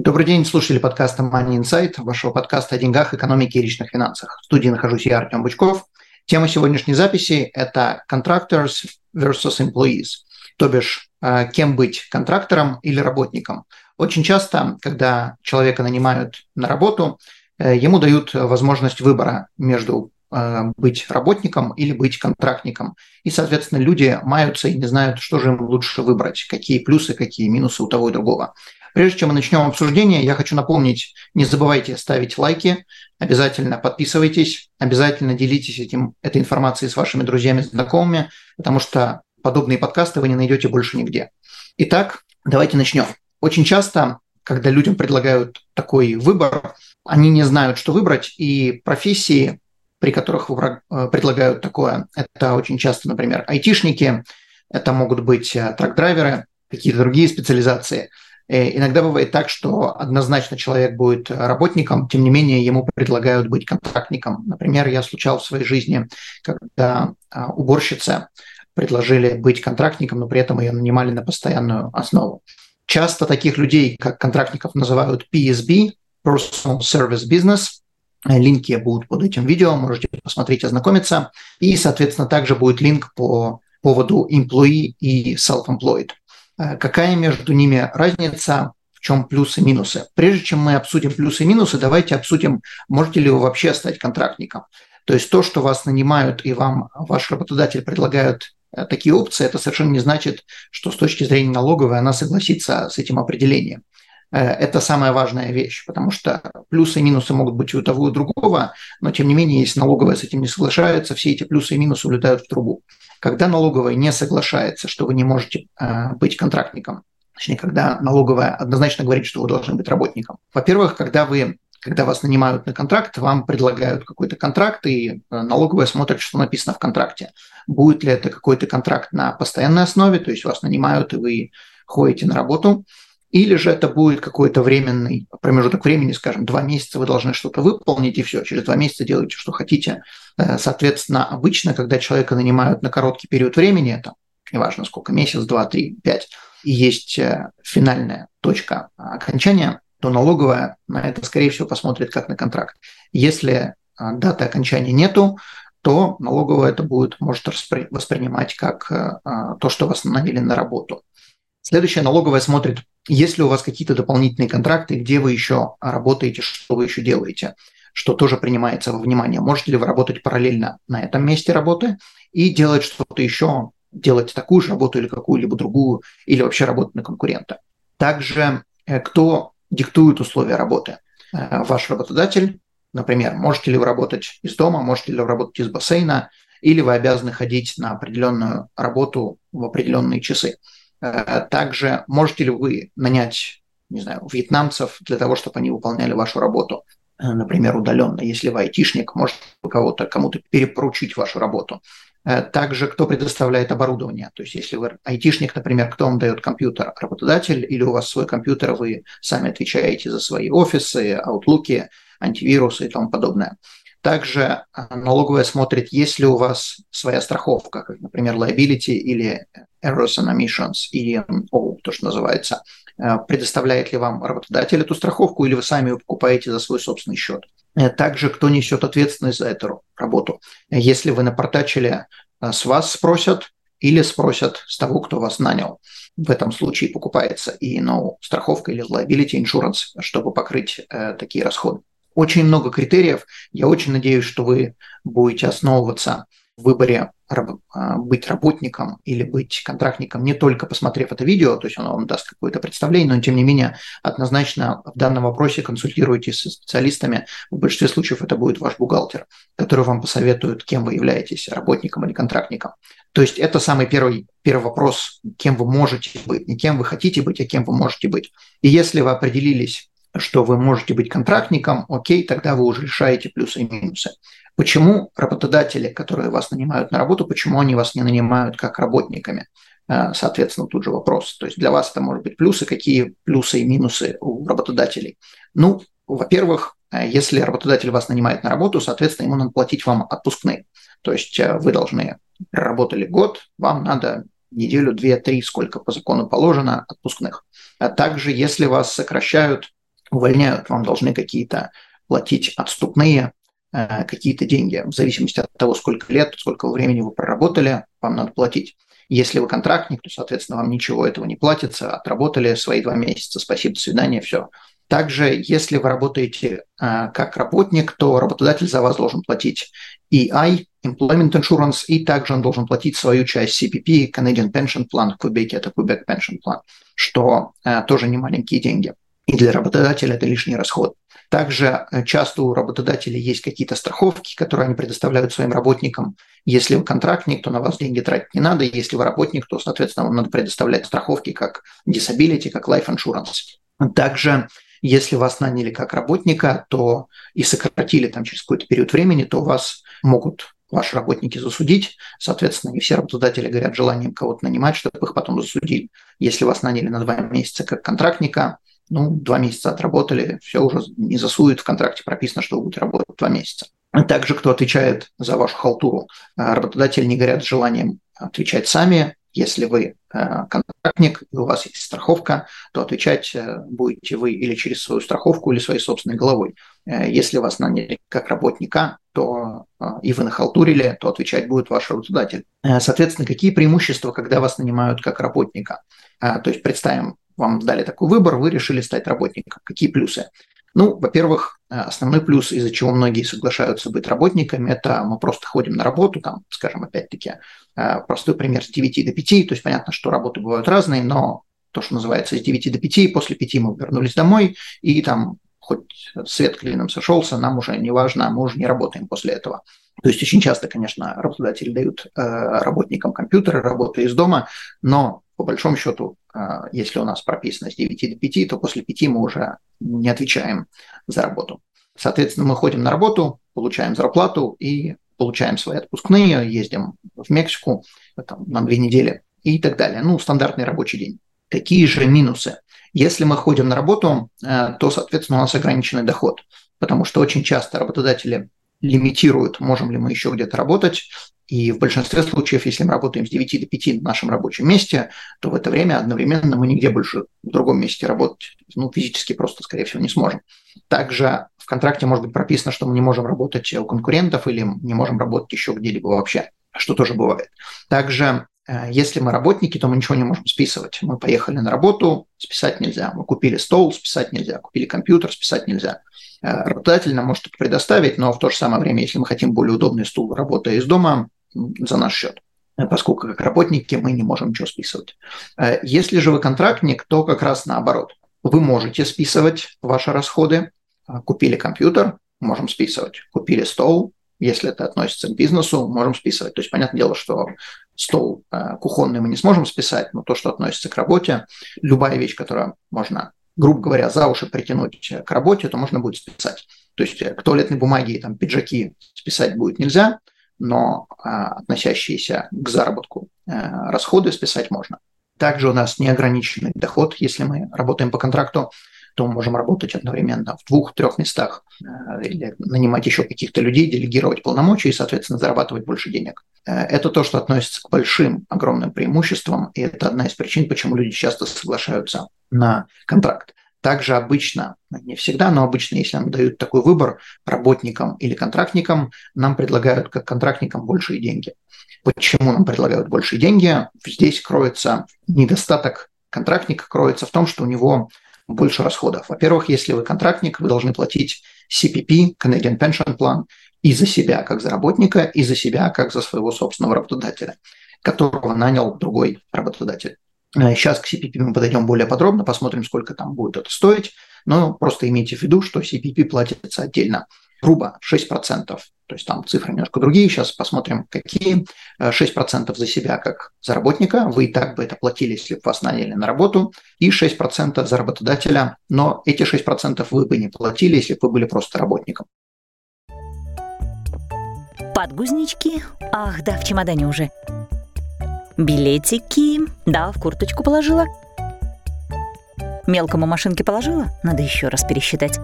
Добрый день, слушатели подкаста Money Insight, вашего подкаста о деньгах, экономике и личных финансах. В студии нахожусь я, Артем Бычков. Тема сегодняшней записи – это contractors versus employees, то бишь, э, кем быть, контрактором или работником. Очень часто, когда человека нанимают на работу, э, ему дают возможность выбора между э, быть работником или быть контрактником. И, соответственно, люди маются и не знают, что же им лучше выбрать, какие плюсы, какие минусы у того и другого. Прежде чем мы начнем обсуждение, я хочу напомнить, не забывайте ставить лайки, обязательно подписывайтесь, обязательно делитесь этим, этой информацией с вашими друзьями, знакомыми, потому что подобные подкасты вы не найдете больше нигде. Итак, давайте начнем. Очень часто, когда людям предлагают такой выбор, они не знают, что выбрать, и профессии, при которых э, предлагают такое, это очень часто, например, айтишники, это могут быть э, трак-драйверы, какие-то другие специализации – иногда бывает так, что однозначно человек будет работником, тем не менее ему предлагают быть контрактником. Например, я случал в своей жизни, когда а, уборщица предложили быть контрактником, но при этом ее нанимали на постоянную основу. Часто таких людей, как контрактников, называют PSB, Personal Service Business. Линки будут под этим видео, можете посмотреть, ознакомиться. И, соответственно, также будет линк по поводу employee и self-employed. Э, какая между ними разница, в чем плюсы и минусы. Прежде чем мы обсудим плюсы и минусы, давайте обсудим, можете ли вы вообще стать контрактником. То есть то, что вас нанимают и вам ваш работодатель предлагают э, такие опции, это совершенно не значит, что с точки зрения налоговой она согласится с этим определением. Э, это самая важная вещь, потому что плюсы и минусы могут быть у того и у другого, но тем не менее, если налоговая с этим не соглашается, все эти плюсы и минусы улетают в трубу. Когда налоговая не соглашается, что вы не можете э, быть контрактником, точнее, когда налоговая однозначно говорит, что вы должны быть работником. Во-первых, когда вы когда вас нанимают на контракт, вам предлагают какой-то контракт, и э, налоговая смотрит, что написано в контракте. Будет ли это какой-то контракт на постоянной основе, то есть вас нанимают, и вы ходите на работу, или же это будет какой-то временный промежуток времени, скажем, два месяца вы должны что-то выполнить, и все, через два месяца делайте, что хотите. Э, соответственно, обычно, когда человека нанимают на короткий период времени, это неважно сколько, месяц, два, три, пять, и есть э, финальная точка окончания, то налоговая на это, скорее всего, посмотрит как на контракт. Если э, даты окончания нету, то налоговая это будет, может воспринимать как то, что вас наняли на работу. Следующая налоговая смотрит, есть ли у вас какие-то дополнительные контракты, где вы еще работаете, что вы еще делаете, что тоже принимается во внимание. Можете ли вы работать параллельно на этом месте работы и делать что-то еще, делать такую же работу или какую-либо другую, или вообще работать на конкурента. Также э, кто диктует условия работы? Э, ваш работодатель, например, можете ли вы работать из дома, можете ли вы работать из бассейна, или вы обязаны ходить на определенную работу в определенные часы. Э, также можете ли вы нанять, не знаю, вьетнамцев для того, чтобы они выполняли вашу работу, э, например, удаленно. Если вы айтишник, можете кого-то кому-то перепоручить вашу работу. Э, также кто предоставляет оборудование. То есть если вы айтишник, например, кто вам дает компьютер? Работодатель или у вас свой компьютер, вы сами отвечаете за свои офисы, аутлуки, антивирусы и тому подобное. Также налоговая смотрит, есть ли у вас своя страховка, как, например, liability или Errors and Omissions, EMO, то, что называется. Э, предоставляет ли вам работодатель эту страховку или вы сами ее покупаете за свой собственный счет. Э, также, кто несет ответственность за эту работу. Если вы напортачили, э, с вас спросят или спросят с того, кто вас нанял. В этом случае покупается и no, страховка или liability insurance, чтобы покрыть э, такие расходы. Очень много критериев. Я очень надеюсь, что вы будете основываться в выборе а, быть работником или быть контрактником, не только посмотрев это видео, то есть оно вам даст какое-то представление, но тем не менее однозначно в данном вопросе консультируйтесь со специалистами. В большинстве случаев это будет ваш бухгалтер, который вам посоветует, кем вы являетесь, работником или контрактником. То есть это самый первый, первый вопрос, кем вы можете быть, не кем вы хотите быть, а кем вы можете быть. И если вы определились, что вы можете быть контрактником, окей, тогда вы уже решаете плюсы и минусы. Почему работодатели, которые вас нанимают на работу, почему они вас не нанимают как работниками? Э, соответственно, тут же вопрос. То есть для вас это может быть плюсы, какие плюсы и минусы у работодателей? Ну, во-первых, э, если работодатель вас нанимает на работу, соответственно, ему надо платить вам отпускные. То есть э, вы должны проработали год, вам надо неделю, две, три, сколько по закону положено, отпускных. А также, если вас сокращают, увольняют, вам должны какие-то платить отступные э, какие-то деньги. В зависимости от того, сколько лет, сколько времени вы проработали, вам надо платить. Если вы контрактник, то, соответственно, вам ничего этого не платится, отработали свои два месяца, спасибо, до свидания, все. Также, если вы работаете э, как работник, то работодатель за вас должен платить EI, Employment Insurance, и также он должен платить свою часть CPP, Canadian Pension Plan, в Quebec это Quebec Pension Plan, что э, тоже не маленькие деньги. И для работодателя это лишний расход. Также э, часто у работодателей есть какие-то страховки, которые они предоставляют своим работникам. Если вы контрактник, то на вас деньги тратить не надо. Если вы работник, то, соответственно, вам надо предоставлять страховки как disability, как life insurance. Также если вас наняли как работника, то и сократили там через какой-то период времени, то вас могут ваши работники засудить. Соответственно, не все работодатели горят желанием кого-то нанимать, чтобы их потом засудили. Если вас наняли на два месяца как контрактника, ну, два месяца отработали, все уже не засует, в контракте прописано, что вы будете работать два месяца. Также, кто отвечает за вашу халтуру, работодатели не горят желанием отвечать сами, если вы э, контрактник и у вас есть страховка, то отвечать э, будете вы или через свою страховку, или своей собственной головой. Э, если вас наняли как работника, то и вы нахалтурили, то отвечать будет ваш работодатель. Соответственно, какие преимущества, когда вас нанимают как работника? То есть представим, вам дали такой выбор, вы решили стать работником. Какие плюсы? Ну, во-первых, основной плюс, из-за чего многие соглашаются быть работниками, это мы просто ходим на работу, там, скажем, опять-таки, Э, простой пример с 9 до 5, то есть понятно, что работы бывают разные, но то, что называется с 9 до 5, после 5 мы вернулись домой, и там хоть свет клином сошелся, нам уже не важно, мы уже не работаем после этого. То есть очень часто, конечно, работодатели дают э, работникам компьютеры, работы из дома, но по большому счету, э, если у нас прописано с 9 до 5, то после 5 мы уже не отвечаем за работу. Соответственно, мы ходим на работу, получаем зарплату и получаем свои отпускные, ездим в Мексику там, на две недели и так далее. Ну, стандартный рабочий день. Какие же минусы? Если мы ходим на работу, э, то, соответственно, у нас ограниченный доход, потому что очень часто работодатели лимитируют, можем ли мы еще где-то работать. И в большинстве случаев, если мы работаем с 9 до 5 в нашем рабочем месте, то в это время одновременно мы нигде больше в другом месте работать ну, физически просто, скорее всего, не сможем. Также в контракте может быть прописано, что мы не можем работать у конкурентов или не можем работать еще где-либо вообще, что тоже бывает. Также э, если мы работники, то мы ничего не можем списывать. Мы поехали на работу, списать нельзя. Мы купили стол, списать нельзя. Купили компьютер, списать нельзя. Э, работодатель нам может это предоставить, но в то же самое время, если мы хотим более удобный стул, работая из дома, за наш счет э, поскольку как работники мы не можем ничего списывать. Если же вы контрактник, то как раз наоборот вы можете списывать ваши расходы. А, купили компьютер, можем списывать. Купили стол, если это относится к бизнесу, можем списывать. То есть, понятное дело, что стол кухонный мы не сможем списать, но то, что относится к работе, любая вещь, которую можно, грубо говоря, за уши притянуть к работе, то можно будет списать. То есть к туалетной бумаге и там, пиджаки списать будет нельзя, но а, относящиеся к заработку а, расходы списать можно. Также у нас неограниченный доход, если мы работаем по контракту, то мы можем работать одновременно в двух-трех местах э, или нанимать еще каких-то людей, делегировать полномочия и, соответственно, зарабатывать больше денег. Э, это то, что относится к большим, огромным преимуществам, и это одна из причин, почему люди часто соглашаются на контракт. Также обычно, не всегда, но обычно, если нам дают такой выбор работникам или контрактникам, нам предлагают как контрактникам большие деньги. Почему нам предлагают большие деньги? Здесь кроется недостаток контрактника, кроется в том, что у него больше расходов. Во-первых, если вы контрактник, вы должны платить CPP, Canadian Pension Plan, и за себя как за работника, и за себя как за своего собственного работодателя, которого нанял другой работодатель. Сейчас к CPP мы подойдем более подробно, посмотрим, сколько там будет это стоить, но просто имейте в виду, что CPP платится отдельно грубо 6% то есть там цифры немножко другие, сейчас посмотрим, какие. 6% за себя как за работника, вы и так бы это платили, если бы вас наняли на работу, и 6% за работодателя, но эти 6% вы бы не платили, если бы вы были просто работником. Подгузнички, ах да, в чемодане уже. Билетики, да, в курточку положила. Мелкому машинке положила, надо еще раз пересчитать.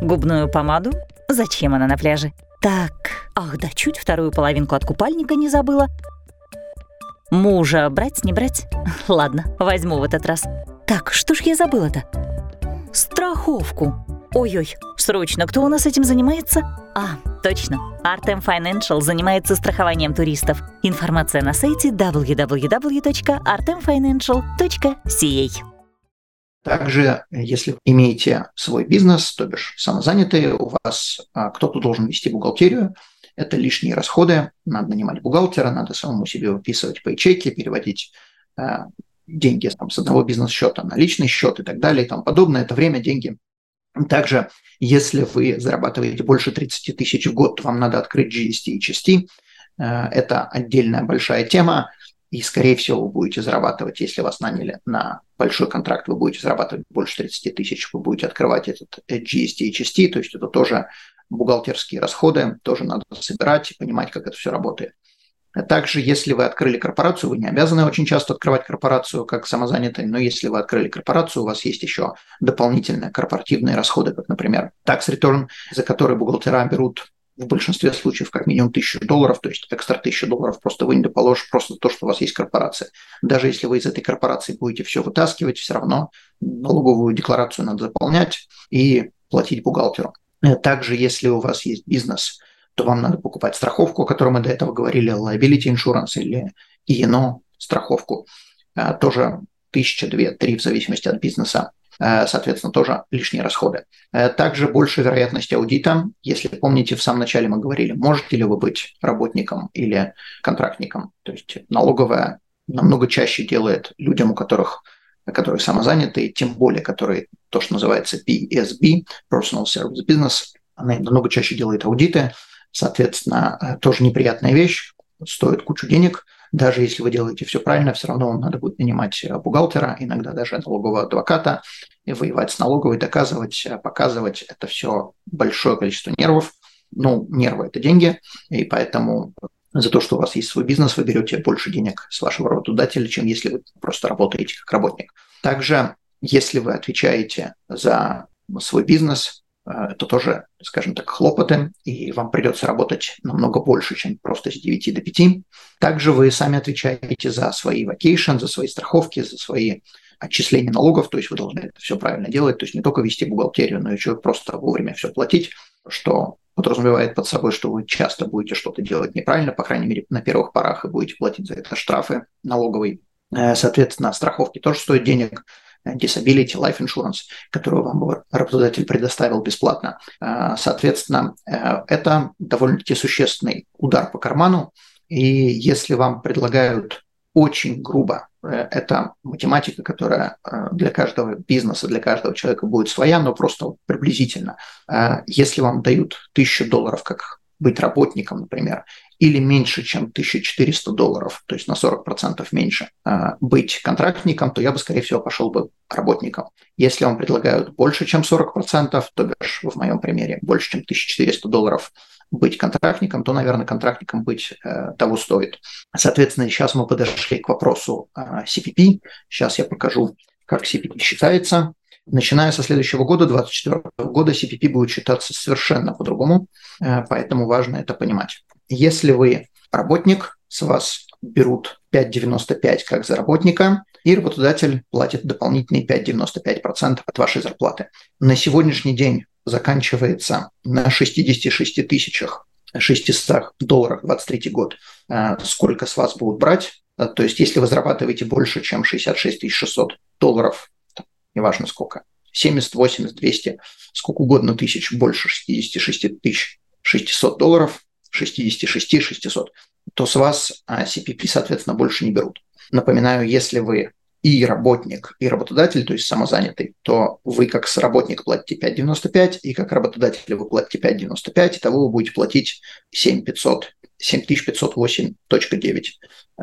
Губную помаду? Зачем она на пляже? Так, ах да, чуть вторую половинку от купальника не забыла. Мужа брать, не брать? Ладно, возьму в этот раз. Так, что ж я забыла-то? Страховку. Ой-ой, срочно, кто у нас этим занимается? А, точно, Artem Financial занимается страхованием туристов. Информация на сайте www.artemfinancial.ca. Также, если имеете свой бизнес, то бишь самозанятые, у вас а, кто-то должен вести бухгалтерию, это лишние расходы, надо нанимать бухгалтера, надо самому себе выписывать пейчеки, переводить а, деньги там, с одного бизнес-счета на личный счет и так далее и тому подобное. Это время, деньги. Также, если вы зарабатываете больше 30 тысяч в год, вам надо открыть GST и HST. А, это отдельная большая тема. И, скорее всего, вы будете зарабатывать, если вас наняли на большой контракт, вы будете зарабатывать больше 30 тысяч, вы будете открывать этот GST и HST, то есть это тоже бухгалтерские расходы, тоже надо собирать и понимать, как это все работает. Также, если вы открыли корпорацию, вы не обязаны очень часто открывать корпорацию как самозанятый, но если вы открыли корпорацию, у вас есть еще дополнительные корпоративные расходы, как, например, tax return, за который бухгалтера берут в большинстве случаев как минимум 1000 долларов, то есть экстра 1000 долларов просто вы не доположишь просто то, что у вас есть корпорация. Даже если вы из этой корпорации будете все вытаскивать, все равно налоговую декларацию надо заполнять и платить бухгалтеру. Также, если у вас есть бизнес, то вам надо покупать страховку, о которой мы до этого говорили, liability insurance или E&O страховку. Э, тоже тысяча, две, три в зависимости от бизнеса. Э, соответственно, тоже лишние расходы. Э, также больше вероятность аудита. Если помните, в самом начале мы говорили, можете ли вы быть работником или контрактником. То есть налоговая намного чаще делает людям, у которых которые самозанятые, тем более, которые то, что называется PSB, Personal Service Business, она намного чаще делает аудиты, соответственно, э, тоже неприятная вещь, стоит кучу денег – даже если вы делаете все правильно, все равно вам надо будет нанимать э, бухгалтера, иногда даже налогового адвоката, и воевать с налоговой, доказывать, э, показывать. Это все большое количество нервов. Ну, нервы – это деньги, и поэтому за то, что у вас есть свой бизнес, вы берете больше денег с вашего работодателя, чем если вы просто работаете как работник. Также, если вы отвечаете за свой бизнес, это тоже, скажем так, хлопоты, и вам придется работать намного больше, чем просто с 9 до 5. Также вы сами отвечаете за свои vacation, за свои страховки, за свои отчисления налогов, то есть вы должны это все правильно делать, то есть не только вести бухгалтерию, но еще просто вовремя все платить, что подразумевает под собой, что вы часто будете что-то делать неправильно, по крайней мере, на первых порах, и будете платить за это штрафы налоговые. Э, соответственно, страховки тоже стоят денег, disability, life insurance, которую вам работодатель предоставил бесплатно. А, соответственно, э, это довольно-таки существенный удар по карману. И если вам предлагают очень грубо, э, это математика, которая э, для каждого бизнеса, для каждого человека будет своя, но просто приблизительно. Если вам дают тысячу долларов как быть работником, например, или меньше, чем 1400 долларов, то есть на 40% меньше, а, быть контрактником, то я бы, скорее всего, пошел бы работником. Если вам предлагают больше, чем 40%, то бишь в моем примере больше, чем 1400 долларов быть контрактником, то, наверное, контрактником быть э, того стоит. Соответственно, сейчас мы подошли к вопросу э, CPP. Сейчас я покажу, как CPP считается. Начиная со следующего года, 2024 года, CPP будет считаться совершенно по-другому, э, поэтому важно это понимать. Если вы работник, с вас берут 5,95 как за работника, и работодатель платит дополнительные 5,95% от вашей зарплаты. На сегодняшний день заканчивается на 66 тысячах 600 долларов 23 год. Э, сколько с вас будут брать? Э, то есть, если вы зарабатываете больше, чем 66 600 долларов, неважно сколько, 70, 80, 200, сколько угодно тысяч, больше 66 тысяч 600 долларов, 66 600, то с вас CPP, а, соответственно, больше не берут. Напоминаю, если вы и работник, и работодатель, то есть самозанятый, то вы как работник платите 5,95, и как работодатель вы платите 5,95, и того вы будете платить 7500, 7508.9,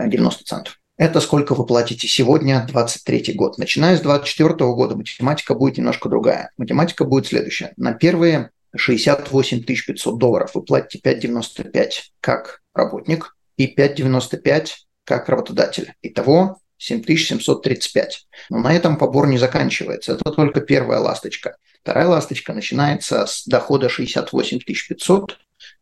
90 центов. Это сколько вы платите сегодня, 23 год. Начиная с 24 года математика будет немножко другая. Математика будет следующая. На первые 68 500 долларов вы платите 5,95 как работник и 5,95 как работодатель. Итого 7735. Но на этом побор не заканчивается. Это только первая ласточка. Вторая ласточка начинается с дохода 68 500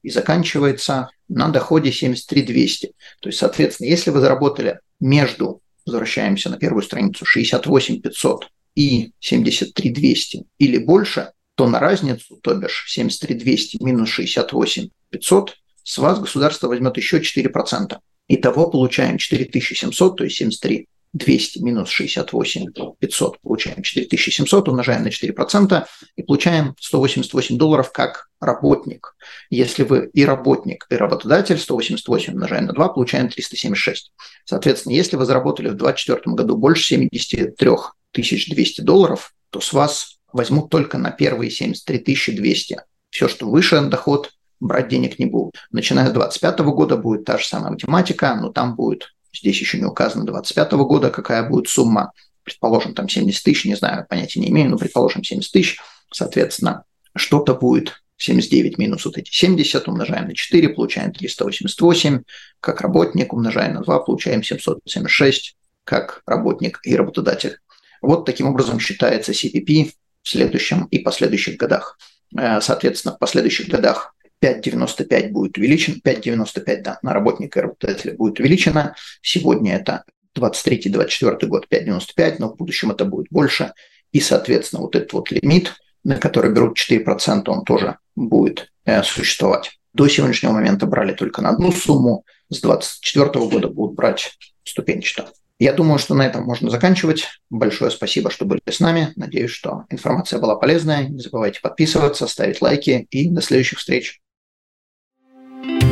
и заканчивается на доходе 73 200. То есть, соответственно, если вы заработали между, возвращаемся на первую страницу, 68 500 и 73 200 или больше, то на разницу, то бишь 73 200 минус 68 500, с вас государство возьмет еще 4%. Итого получаем 4700, то есть 73 200 минус 68 500, получаем 4700, умножаем на 4% и получаем 188 долларов как работник. Если вы и работник, и работодатель, 188 умножаем на 2, получаем 376. Соответственно, если вы заработали в 2024 году больше 73 200 долларов, то с вас возьмут только на первые 73 200. Все, что выше доход, брать денег не будут. Начиная с 2025 года будет та же самая математика, но там будет Здесь еще не указано 25 года, какая будет сумма. Предположим, там 70 тысяч, не знаю, понятия не имею, но предположим 70 тысяч. Соответственно, что-то будет 79 минус вот эти 70, умножаем на 4, получаем 388. Как работник умножаем на 2, получаем 776 как работник и работодатель. Вот таким образом считается CPP в следующем и последующих годах. Э, соответственно, в последующих годах 5,95 будет увеличен, 5,95 да, на работника и работодателя будет увеличено. Сегодня это 23-24 год 5,95, но в будущем это будет больше. И, соответственно, вот этот вот лимит, на который берут 4%, он тоже будет э, существовать. До сегодняшнего момента брали только на одну сумму, с 2024 года будут брать ступенчато. Я думаю, что на этом можно заканчивать. Большое спасибо, что были с нами. Надеюсь, что информация была полезная. Не забывайте подписываться, ставить лайки и до следующих встреч.